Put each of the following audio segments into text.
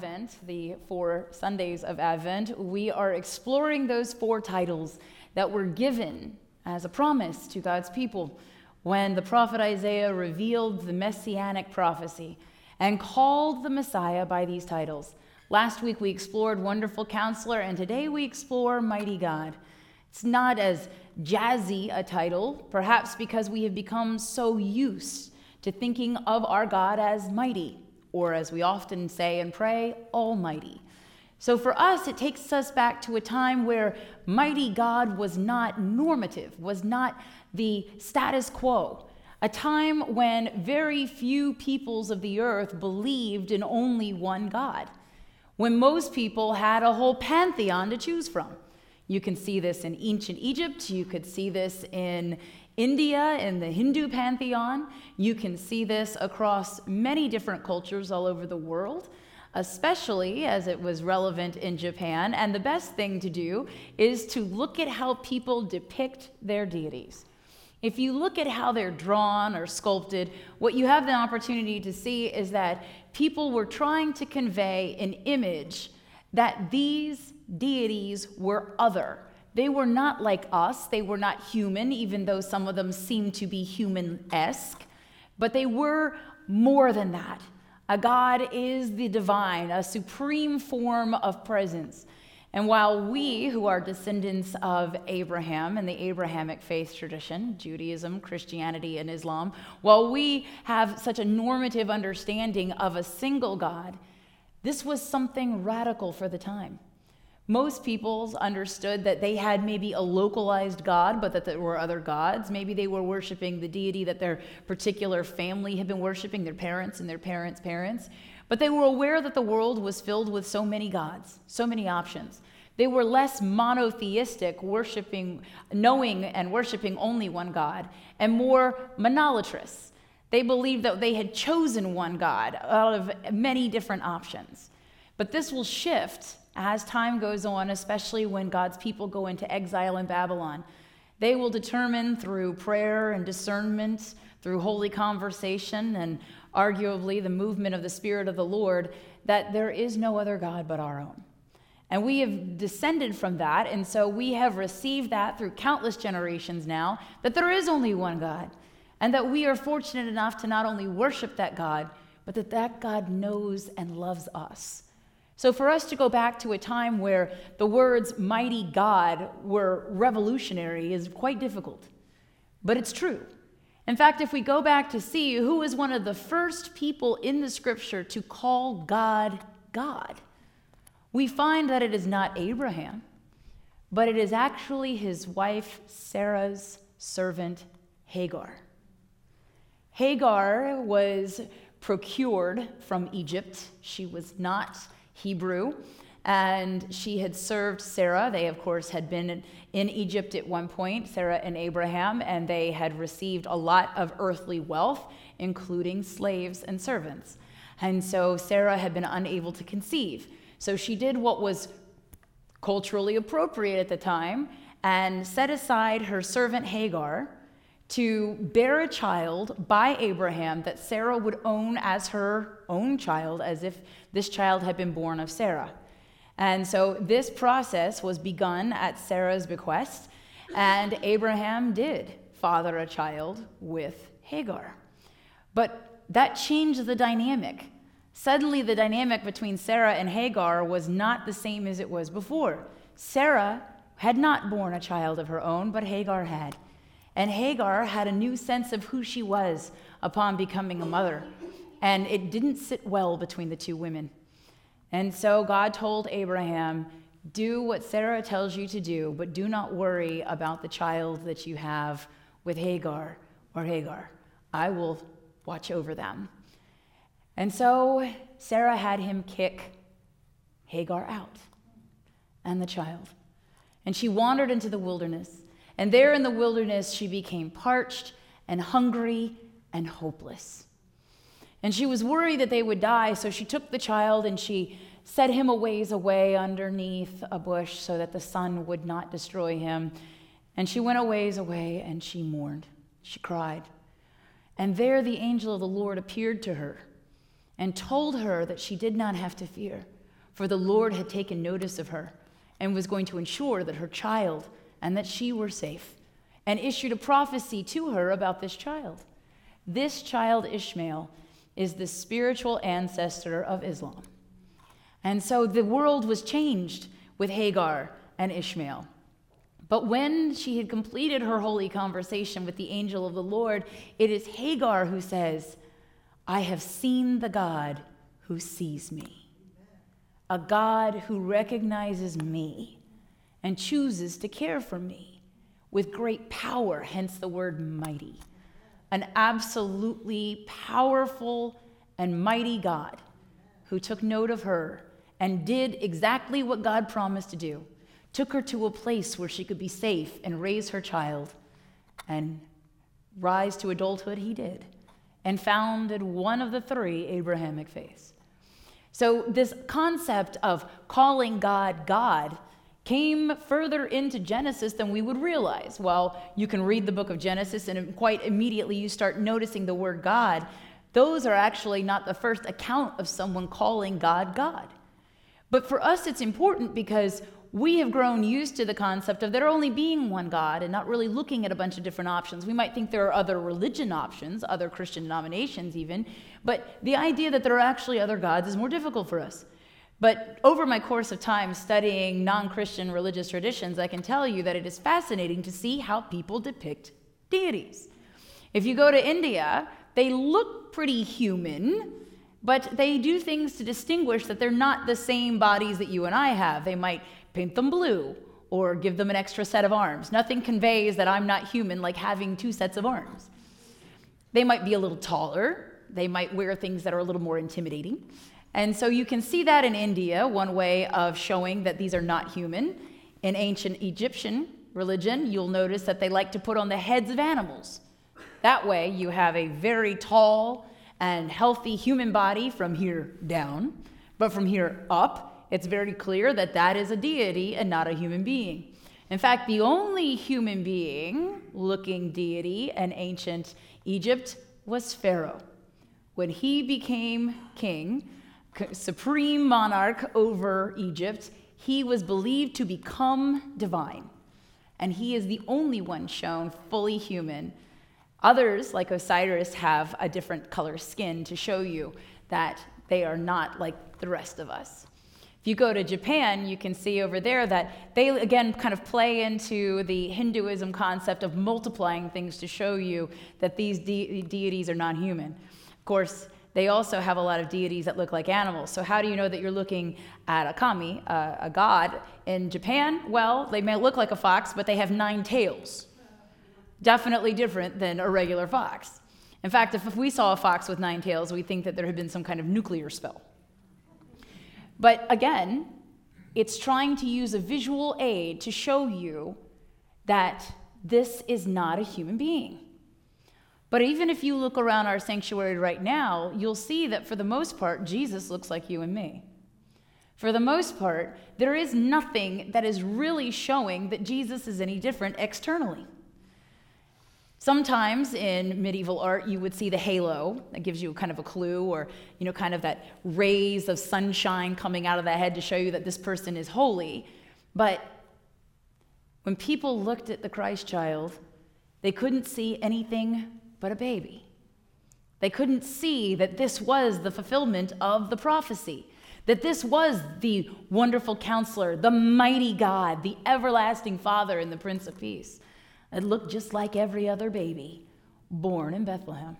Advent, the four Sundays of Advent, we are exploring those four titles that were given as a promise to God's people when the prophet Isaiah revealed the messianic prophecy and called the Messiah by these titles. Last week we explored Wonderful Counselor, and today we explore Mighty God. It's not as jazzy a title, perhaps because we have become so used to thinking of our God as mighty or as we often say and pray, Almighty. So for us, it takes us back to a time where mighty God was not normative, was not the status quo, a time when very few peoples of the earth believed in only one God, when most people had a whole pantheon to choose from. You can see this in ancient Egypt, you could see this in India and the Hindu pantheon. You can see this across many different cultures all over the world, especially as it was relevant in Japan. And the best thing to do is to look at how people depict their deities. If you look at how they're drawn or sculpted, what you have the opportunity to see is that people were trying to convey an image that these deities were other they were not like us. They were not human, even though some of them seemed to be human esque. But they were more than that. A God is the divine, a supreme form of presence. And while we, who are descendants of Abraham and the Abrahamic faith tradition, Judaism, Christianity, and Islam, while we have such a normative understanding of a single God, this was something radical for the time. Most peoples understood that they had maybe a localized God, but that there were other gods. Maybe they were worshiping the deity that their particular family had been worshiping, their parents and their parents' parents. But they were aware that the world was filled with so many gods, so many options. They were less monotheistic, worshiping, knowing and worshiping only one God, and more monolatrous. They believed that they had chosen one God out of many different options. But this will shift as time goes on, especially when God's people go into exile in Babylon. They will determine through prayer and discernment, through holy conversation, and arguably the movement of the Spirit of the Lord, that there is no other God but our own. And we have descended from that, and so we have received that through countless generations now that there is only one God, and that we are fortunate enough to not only worship that God, but that that God knows and loves us. So, for us to go back to a time where the words mighty God were revolutionary is quite difficult. But it's true. In fact, if we go back to see who was one of the first people in the scripture to call God God, we find that it is not Abraham, but it is actually his wife Sarah's servant Hagar. Hagar was procured from Egypt. She was not Hebrew. And she had served Sarah. They, of course, had been in Egypt at one point, Sarah and Abraham, and they had received a lot of earthly wealth, including slaves and servants. And so Sarah had been unable to conceive. So she did what was culturally appropriate at the time and set aside her servant Hagar to bear a child by Abraham that Sarah would own as her own child, as if this child had been born of Sarah. And so this process was begun at Sarah's bequest, and Abraham did father a child with Hagar. But that changed the dynamic. Suddenly, the dynamic between Sarah and Hagar was not the same as it was before. Sarah had not born a child of her own, but Hagar had. And Hagar had a new sense of who she was upon becoming a mother. And it didn't sit well between the two women. And so God told Abraham, Do what Sarah tells you to do, but do not worry about the child that you have with Hagar or Hagar. I will watch over them. And so Sarah had him kick Hagar out. and the child. And she wandered into the wilderness. And there in the wilderness, she became parched and hungry and hopeless. And she was worried that they would die, so she took the child and she set him a ways away underneath a bush so that the sun would not destroy him. And she went a ways away and she mourned. She cried. And there the angel of the Lord appeared to her and told her that she did not have to fear, for the Lord had taken notice of her and was going to ensure that her child and that she were safe, and issued a prophecy to her about this child. This child, Ishmael, is the spiritual ancestor of Islam. And so the world was changed with Hagar and Ishmael. But when she had completed her holy conversation with the angel of the Lord, it is Hagar who says, I have seen the God who sees me, a God who recognizes me and chooses to care for me with great power, hence the word mighty. An absolutely powerful and mighty God who took note of her and did exactly what God promised to do took her to a place where she could be safe and raise her child. And rise to adulthood, he did, and founded one of the three Abrahamic faiths. So, this concept of calling God God came further into Genesis than we would realize. Well, you can read the book of Genesis, and quite immediately you start noticing the word God. Those are actually not the first account of someone calling God God. But for us, it's important because we have grown used to the concept of there only being one God and not really looking at a bunch of different options. We might think there are other religion options, other Christian denominations even, but the idea that there are actually other gods is more difficult for us. But over my course of time studying non Christian religious traditions, I can tell you that it is fascinating to see how people depict deities. If you go to India, they look pretty human, but they do things to distinguish that they're not the same bodies that you and I have. They might paint them blue or give them an extra set of arms. Nothing conveys that I'm not human like having two sets of arms. They might be a little taller, they might wear things that are a little more intimidating. And so you can see that in India, one way of showing that these are not human. In ancient Egyptian religion, you'll notice that they like to put on the heads of animals. That way, you have a very tall and healthy human body from here down, but from here up, it's very clear that that is a deity and not a human being. In fact, the only human being looking deity in ancient Egypt was Pharaoh. When he became king, supreme monarch over Egypt, he was believed to become divine. And he is the only one shown fully human. Others, like Osiris, have a different color skin to show you that they are not like the rest of us. If you go to Japan, you can see over there that they, again, kind of play into the Hinduism concept of multiplying things to show you that these de- deities are non human. Of course, they also have a lot of deities that look like animals. So, how do you know that you're looking at a kami, a, a god? In Japan, well, they may look like a fox, but they have nine tails. Definitely different than a regular fox. In fact, if, we saw a fox with nine tails, we think that there had been some kind of nuclear spell. But again, it's trying to use a visual aid to show you that this is not a human being. But even if you look around our sanctuary right now, you'll see that for the most part, Jesus looks like you and me. For the most part, there is nothing that is really showing that Jesus is any different externally. Sometimes in medieval art, you would see the halo that gives you kind of a clue, or you know, kind of that rays of sunshine coming out of the head to show you that this person is holy. But when people looked at the Christ child, they couldn't see anything but a baby. They couldn't see that this was the fulfillment of the prophecy, that this was the wonderful counselor, the mighty God, the everlasting Father, and the Prince of Peace. It looked just like every other baby born in Bethlehem.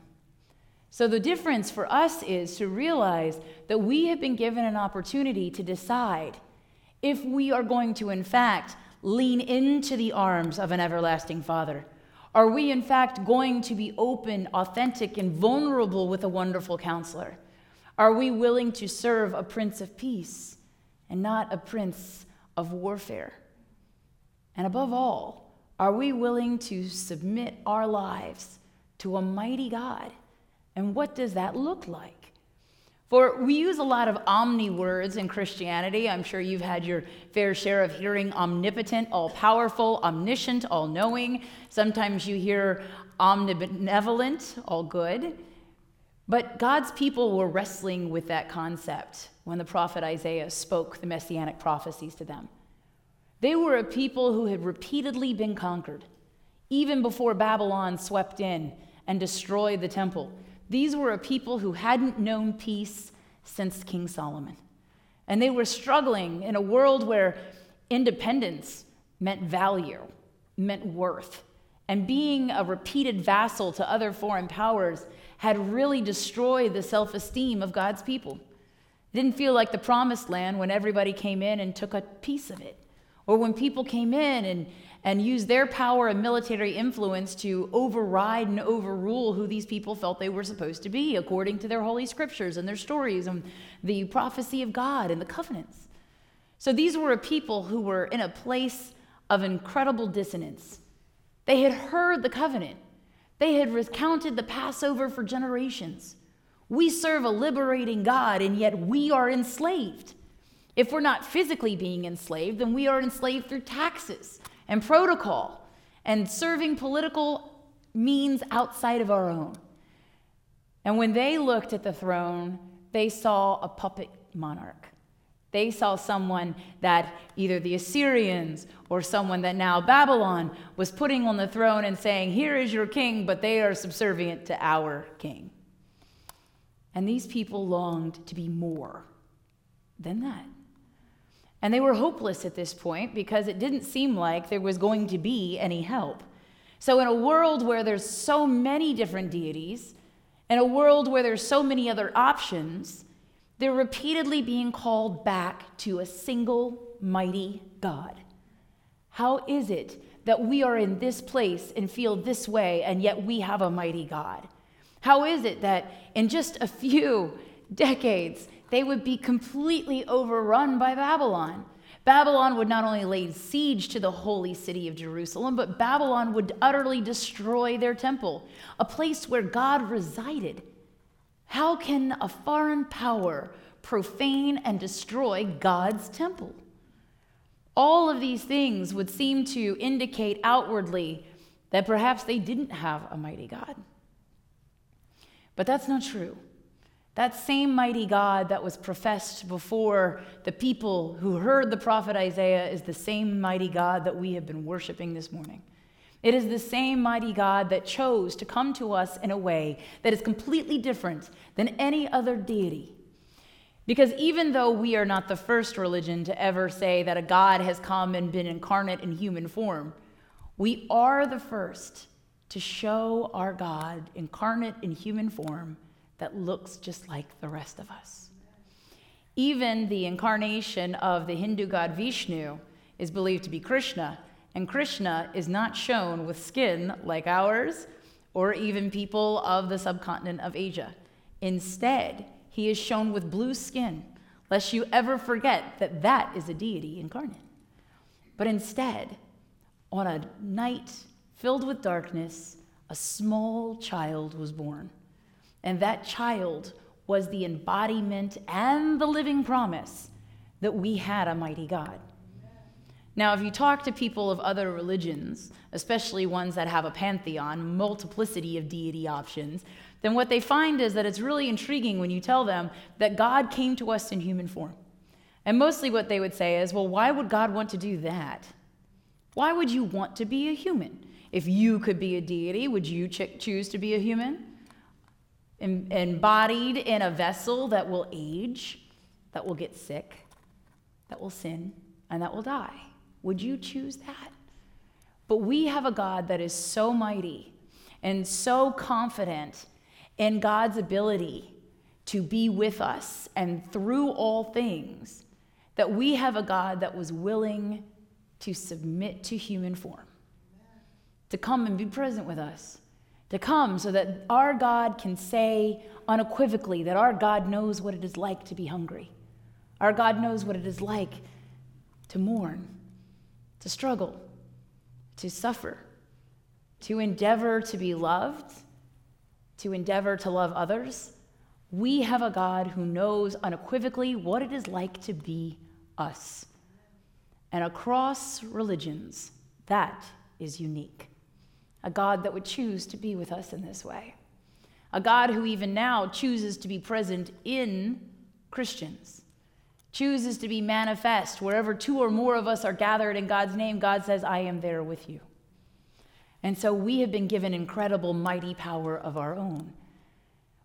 So, the difference for us is to realize that we have been given an opportunity to decide if we are going to, in fact, lean into the arms of an everlasting Father. Are we, in fact, going to be open, authentic, and vulnerable with a wonderful counselor? Are we willing to serve a Prince of Peace and not a Prince of warfare? And above all, are we willing to submit our lives to a mighty God? And what does that look like? For we use a lot of omni words in Christianity. I'm sure you've had your fair share of hearing omnipotent, all powerful, omniscient, all knowing. Sometimes you hear omnibenevolent, all good. But God's people were wrestling with that concept when the prophet Isaiah spoke the messianic prophecies to them. They were a people who had repeatedly been conquered, even before Babylon swept in and destroyed the temple. These were a people who hadn't known peace since King Solomon. And they were struggling in a world where independence meant value, meant worth. And being a repeated vassal to other foreign powers had really destroyed the self esteem of God's people. It didn't feel like the promised land when everybody came in and took a piece of it, or when people came in and and use their power and military influence to override and overrule who these people felt they were supposed to be, according to their holy scriptures and their stories and the prophecy of God and the covenants. So these were a people who were in a place of incredible dissonance. They had heard the covenant, they had recounted the Passover for generations. We serve a liberating God, and yet we are enslaved. If we're not physically being enslaved, then we are enslaved through taxes and protocol and serving political means outside of our own. And when they looked at the throne, they saw a puppet monarch. They saw someone that either the Assyrians or someone that now Babylon was putting on the throne and saying, Here is your king, but they are subservient to our king. And these people longed to be more than that. And they were hopeless at this point because it didn't seem like there was going to be any help. So, in a world where there's so many different deities, in a world where there's so many other options, they're repeatedly being called back to a single mighty God. How is it that we are in this place and feel this way, and yet we have a mighty God? How is it that in just a few decades, they would be completely overrun by Babylon. Babylon would not only lay siege to the holy city of Jerusalem, but Babylon would utterly destroy their temple, a place where God resided. How can a foreign power profane and destroy God's temple? All of these things would seem to indicate outwardly that perhaps they didn't have a mighty God. But that's not true. That same mighty God that was professed before the people who heard the prophet Isaiah is the same mighty God that we have been worshiping this morning. It is the same mighty God that chose to come to us in a way that is completely different than any other deity. Because even though we are not the first religion to ever say that a God has come and been incarnate in human form, we are the first to show our God incarnate in human form that looks just like the rest of us. Even the incarnation of the Hindu god Vishnu is believed to be Krishna, and Krishna is not shown with skin like ours or even people of the subcontinent of Asia. Instead, he is shown with blue skin, lest you ever forget that that is a deity incarnate. But instead, on a night filled with darkness, a small child was born and that child was the embodiment and the living promise that we had a mighty God. Now, if you talk to people of other religions, especially ones that have a pantheon, multiplicity of deity options, then what they find is that it's really intriguing when you tell them that God came to us in human form. And mostly what they would say is, well, why would God want to do that? Why would you want to be a human? If you could be a deity, would you ch- choose to be a human? Embodied in a vessel that will age, that will get sick, that will sin, and that will die. Would you choose that? But we have a God that is so mighty and so confident in God's ability to be with us and through all things that we have a God that was willing to submit to human form, to come and be present with us to come so that our God can say unequivocally that our God knows what it is like to be hungry. Our God knows what it is like to mourn, to struggle, to suffer, to endeavor to be loved, to endeavor to love others. We have a God who knows unequivocally what it is like to be us. And across religions, that is unique. A God that would choose to be with us in this way. A God who even now chooses to be present in Christians, chooses to be manifest. Wherever two or more of us are gathered in God's name, God says, I am there with you. And so we have been given incredible, mighty power of our own.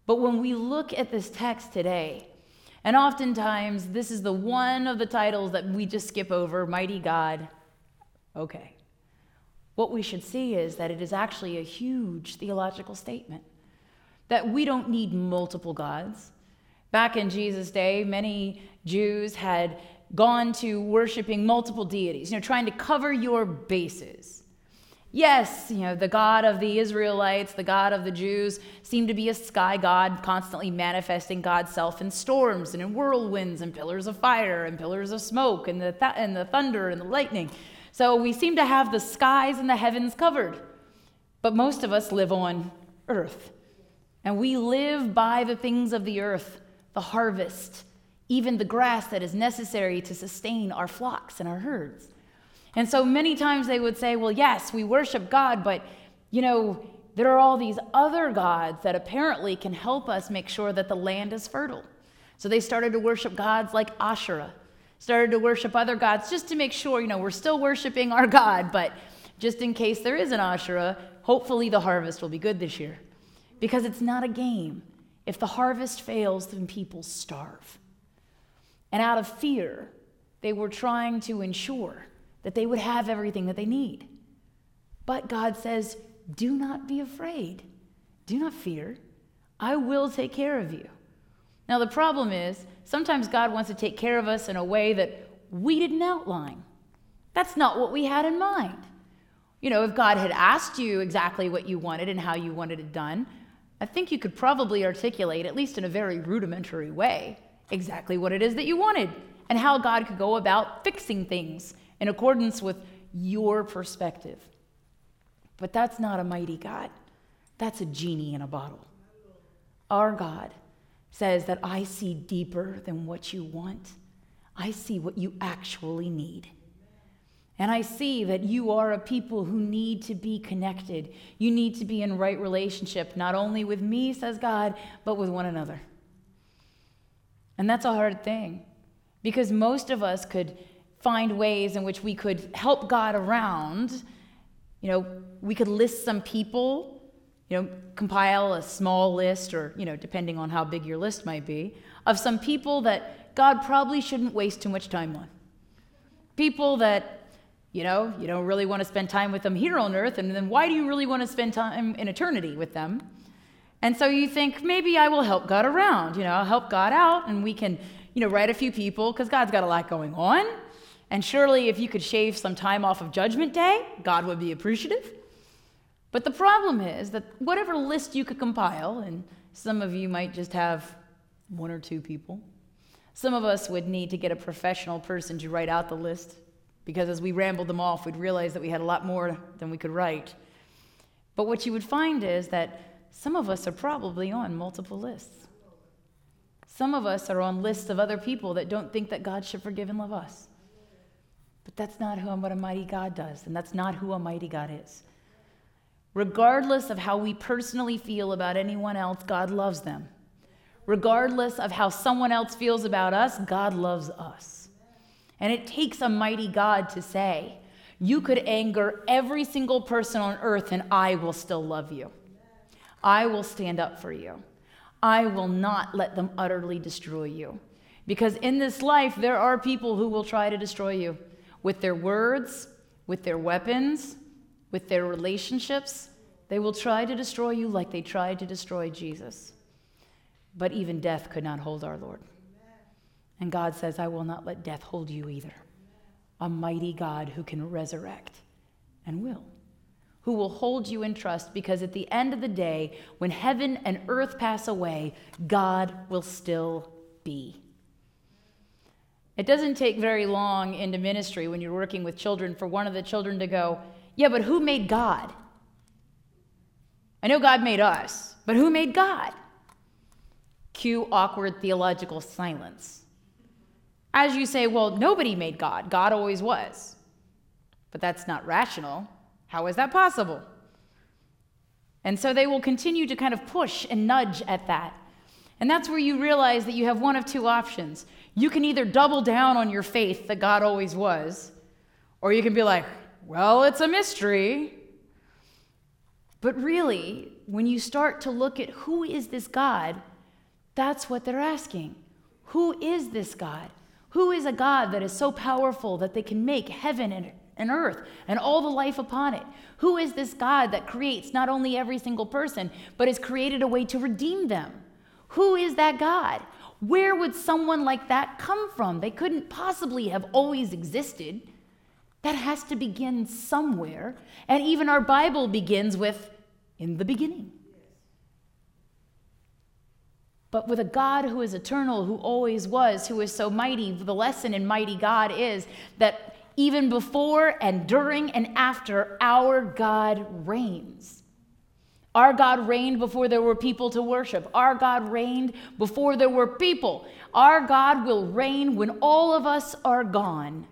But when we look at this text today, and oftentimes this is the one of the titles that we just skip over Mighty God. Okay. What we should see is that it is actually a huge theological statement that we don't need multiple gods. Back in Jesus' day, many Jews had gone to worshiping multiple deities, you know, trying to cover your bases. Yes, you know, the God of the Israelites, the God of the Jews, seemed to be a sky god, constantly manifesting God's self in storms and in whirlwinds and pillars of fire and pillars of smoke and the, th- and the thunder and the lightning. So we seem to have the skies and the heavens covered. But most of us live on earth. And we live by the things of the earth, the harvest, even the grass that is necessary to sustain our flocks and our herds. And so many times they would say, well, yes, we worship God, but, you know, there are all these other gods that apparently can help us make sure that the land is fertile. So they started to worship gods like Asherah, started to worship other gods just to make sure, you know, we're still worshiping our God, but just in case there is an Asherah, hopefully the harvest will be good this year. Because it's not a game. If the harvest fails, then people starve. And out of fear, they were trying to ensure that they would have everything that they need. But God says, Do not be afraid. Do not fear. I will take care of you. Now, the problem is, sometimes God wants to take care of us in a way that we didn't outline. That's not what we had in mind. You know, if God had asked you exactly what you wanted and how you wanted it done, I think you could probably articulate, at least in a very rudimentary way, exactly what it is that you wanted and how God could go about fixing things in accordance with your perspective. But that's not a mighty God. That's a genie in a bottle. Our God says that I see deeper than what you want. I see what you actually need. And I see that you are a people who need to be connected. You need to be in right relationship, not only with me, says God, but with one another. And that's a hard thing because most of us could find ways in which we could help God around. You know, we could list some people, you know, compile a small list, or, you know, depending on how big your list might be, of some people that God probably shouldn't waste too much time on. People that, you know, you don't really want to spend time with them here on earth, and then why do you really want to spend time in eternity with them? And so you think, maybe I will help God around, you know, I'll help God out, and we can, you know, write a few people, because God's got a lot going on. And surely, if you could shave some time off of Judgment Day, God would be appreciative. But the problem is that whatever list you could compile, and some of you might just have one or two people, some of us would need to get a professional person to write out the list because as we rambled them off, we'd realize that we had a lot more than we could write. But what you would find is that some of us are probably on multiple lists. Some of us are on lists of other people that don't think that God should forgive and love us. But that's not who, what a mighty God does, and that's not who a mighty God is. Regardless of how we personally feel about anyone else, God loves them. Regardless of how someone else feels about us, God loves us. And it takes a mighty God to say, You could anger every single person on earth, and I will still love you. I will stand up for you. I will not let them utterly destroy you. Because in this life, there are people who will try to destroy you with their words, with their weapons, with their relationships. They will try to destroy you like they tried to destroy Jesus. But even death could not hold our Lord. And God says, I will not let death hold you either. A mighty God who can resurrect and will, who will hold you in trust because at the end of the day, when heaven and earth pass away, God will still be. It doesn't take very long into ministry when you're working with children for one of the children to go, Yeah, but who made God? I know God made us, but who made God? Cue awkward theological silence. As you say, Well, nobody made God, God always was. But that's not rational. How is that possible? And so they will continue to kind of push and nudge at that. And that's where you realize that you have one of two options. You can either double down on your faith that God always was, or you can be like, well, it's a mystery. But really, when you start to look at who is this God, that's what they're asking. Who is this God? Who is a God that is so powerful that they can make heaven and, and earth and all the life upon it? Who is this God that creates not only every single person, but has created a way to redeem them? Who is that God? Where would someone like that come from? They couldn't possibly have always existed. That has to begin somewhere. And even our Bible begins with, in the beginning. But with a God who is eternal, who always was, who is so mighty, the lesson in Mighty God is that even before and during and after, our God reigns. Our God reigned before there were people to worship. Our God reigned before there were people. Our God will reign when all of us are gone.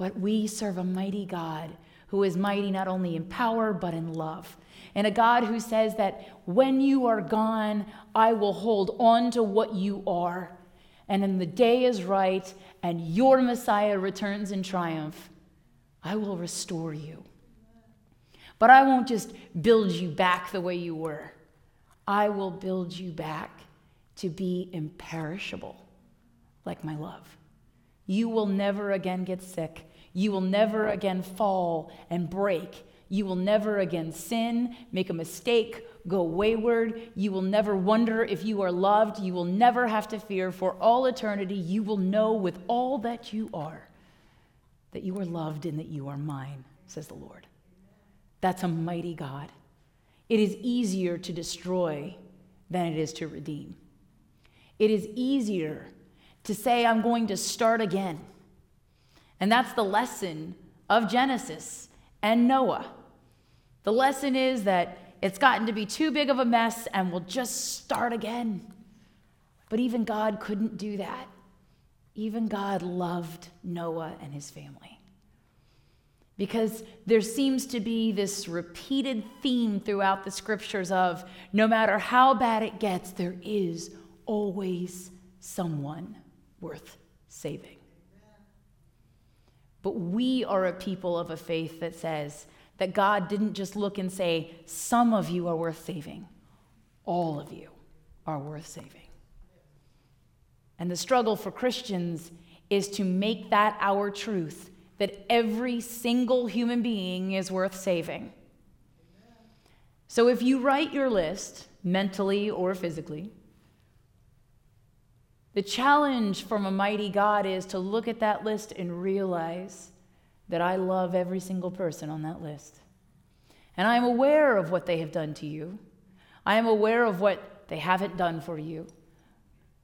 But we serve a mighty God who is mighty not only in power, but in love. And a God who says that when you are gone, I will hold on to what you are. And when the day is right and your Messiah returns in triumph, I will restore you. But I won't just build you back the way you were. I will build you back to be imperishable, like my love. You will never again get sick. You will never again fall and break. You will never again sin, make a mistake, go wayward. You will never wonder if you are loved. You will never have to fear for all eternity. You will know with all that you are that you are loved and that you are mine, says the Lord. That's a mighty God. It is easier to destroy than it is to redeem. It is easier to say, I'm going to start again. And that's the lesson of Genesis and Noah. The lesson is that it's gotten to be too big of a mess and we'll just start again. But even God couldn't do that. Even God loved Noah and his family because there seems to be this repeated theme throughout the scriptures of no matter how bad it gets, there is always someone worth saving. But we are a people of a faith that says that God didn't just look and say, Some of you are worth saving, all of you are worth saving. And the struggle for Christians is to make that our truth that every single human being is worth saving. So if you write your list, mentally or physically, the challenge from a mighty God is to look at that list and realize that I love every single person on that list. And I am aware of what they have done to you. I am aware of what they haven't done for you.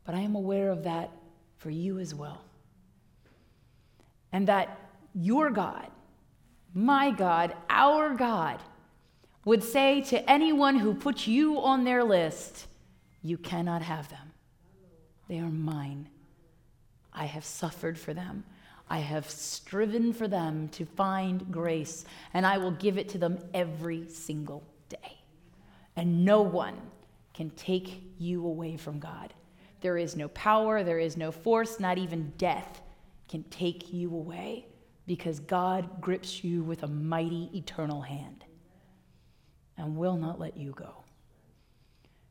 But I am aware of that for you as well. And that your God, my God, our God, would say to anyone who puts you on their list, You cannot have them. They are mine. I have suffered for them. I have striven for them to find grace, and I will give it to them every single day. And no one can take you away from God. There is no power, there is no force, not even death can take you away because God grips you with a mighty eternal hand and will not let you go.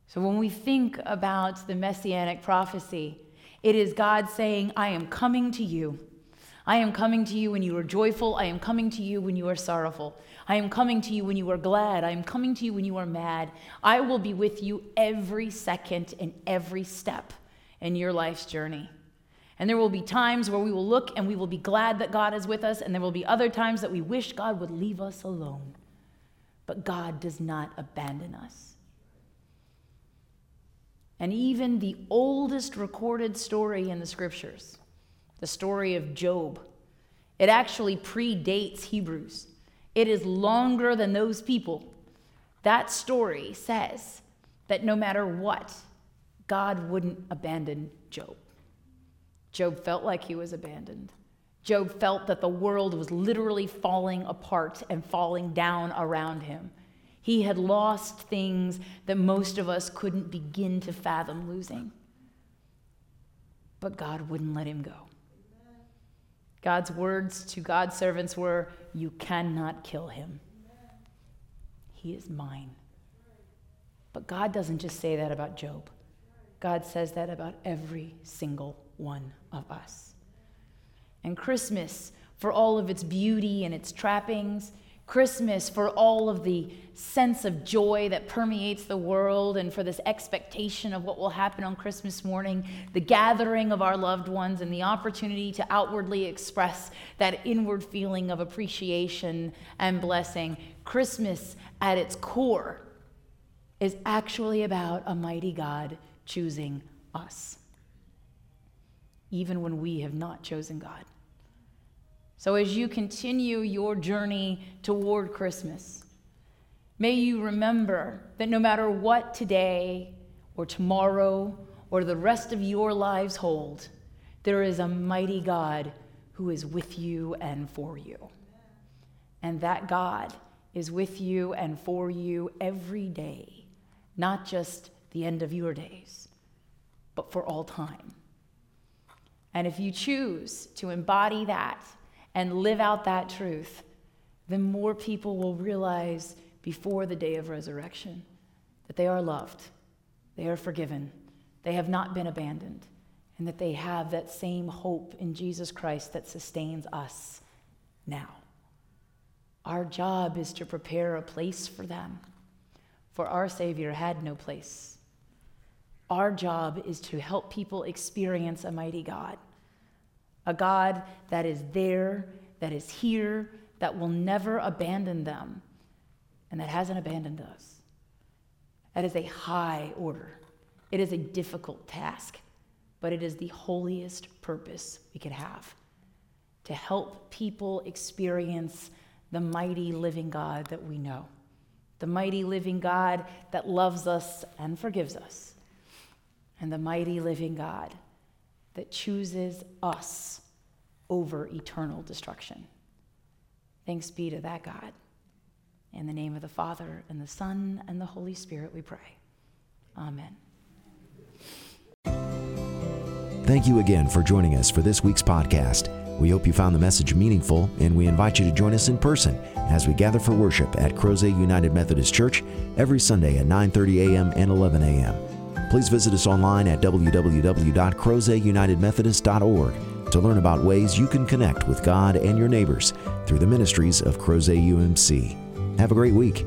So when we think about the messianic prophecy, it is God saying, I am coming to you. I am coming to you when you are joyful. I am coming to you when you are sorrowful. I am coming to you when you are glad. I am coming to you when you are mad. I will be with you every second and every step in your life's journey. And there will be times where we will look and we will be glad that God is with us, and there will be other times that we wish God would leave us alone. But God does not abandon us. And even the oldest recorded story in the scriptures, the story of Job. It actually predates Hebrews, it is longer than those people. That story says that no matter what, God wouldn't abandon Job. Job felt like he was abandoned. Job felt that the world was literally falling apart and falling down around him. He had lost things that most of us couldn't begin to fathom losing. But God wouldn't let him go. God's words to God's servants were, You cannot kill him. He is mine. But God doesn't just say that about Job, God says that about every single one of us. And Christmas, for all of its beauty and its trappings, Christmas for all of the sense of joy that permeates the world and for this expectation of what will happen on Christmas morning, the gathering of our loved ones, and the opportunity to outwardly express that inward feeling of appreciation and blessing. Christmas, at its core, is actually about a mighty God choosing us, even when we have not chosen God. So, as you continue your journey toward Christmas, may you remember that no matter what today or tomorrow or the rest of your lives hold, there is a mighty God who is with you and for you. And that God is with you and for you every day, not just the end of your days, but for all time. And if you choose to embody that, and live out that truth, then more people will realize before the day of resurrection that they are loved, they are forgiven, they have not been abandoned, and that they have that same hope in Jesus Christ that sustains us now. Our job is to prepare a place for them, for our Savior had no place. Our job is to help people experience a mighty God a God that is there, that is here, that will never abandon them, and that hasn't abandoned us. That is a high order. It is a difficult task, but it is the holiest purpose we could have to help people experience the mighty living God that we know, the mighty living God that loves us and forgives us, and the mighty living God that chooses us over eternal destruction. Thanks be to that God. In the name of the Father, and the Son, and the Holy Spirit, we pray. Amen. Thank you again for joining us for this week's podcast. We hope you found the message meaningful, and we invite you to join us in person as we gather for worship at Crozet United Methodist Church every Sunday at 9:30 a.m. and 11 a.m. Please visit us online at www.crozetunitedmethodist.org to learn about ways you can connect with God and your neighbors through the ministries of Crozet UMC. Have a great week.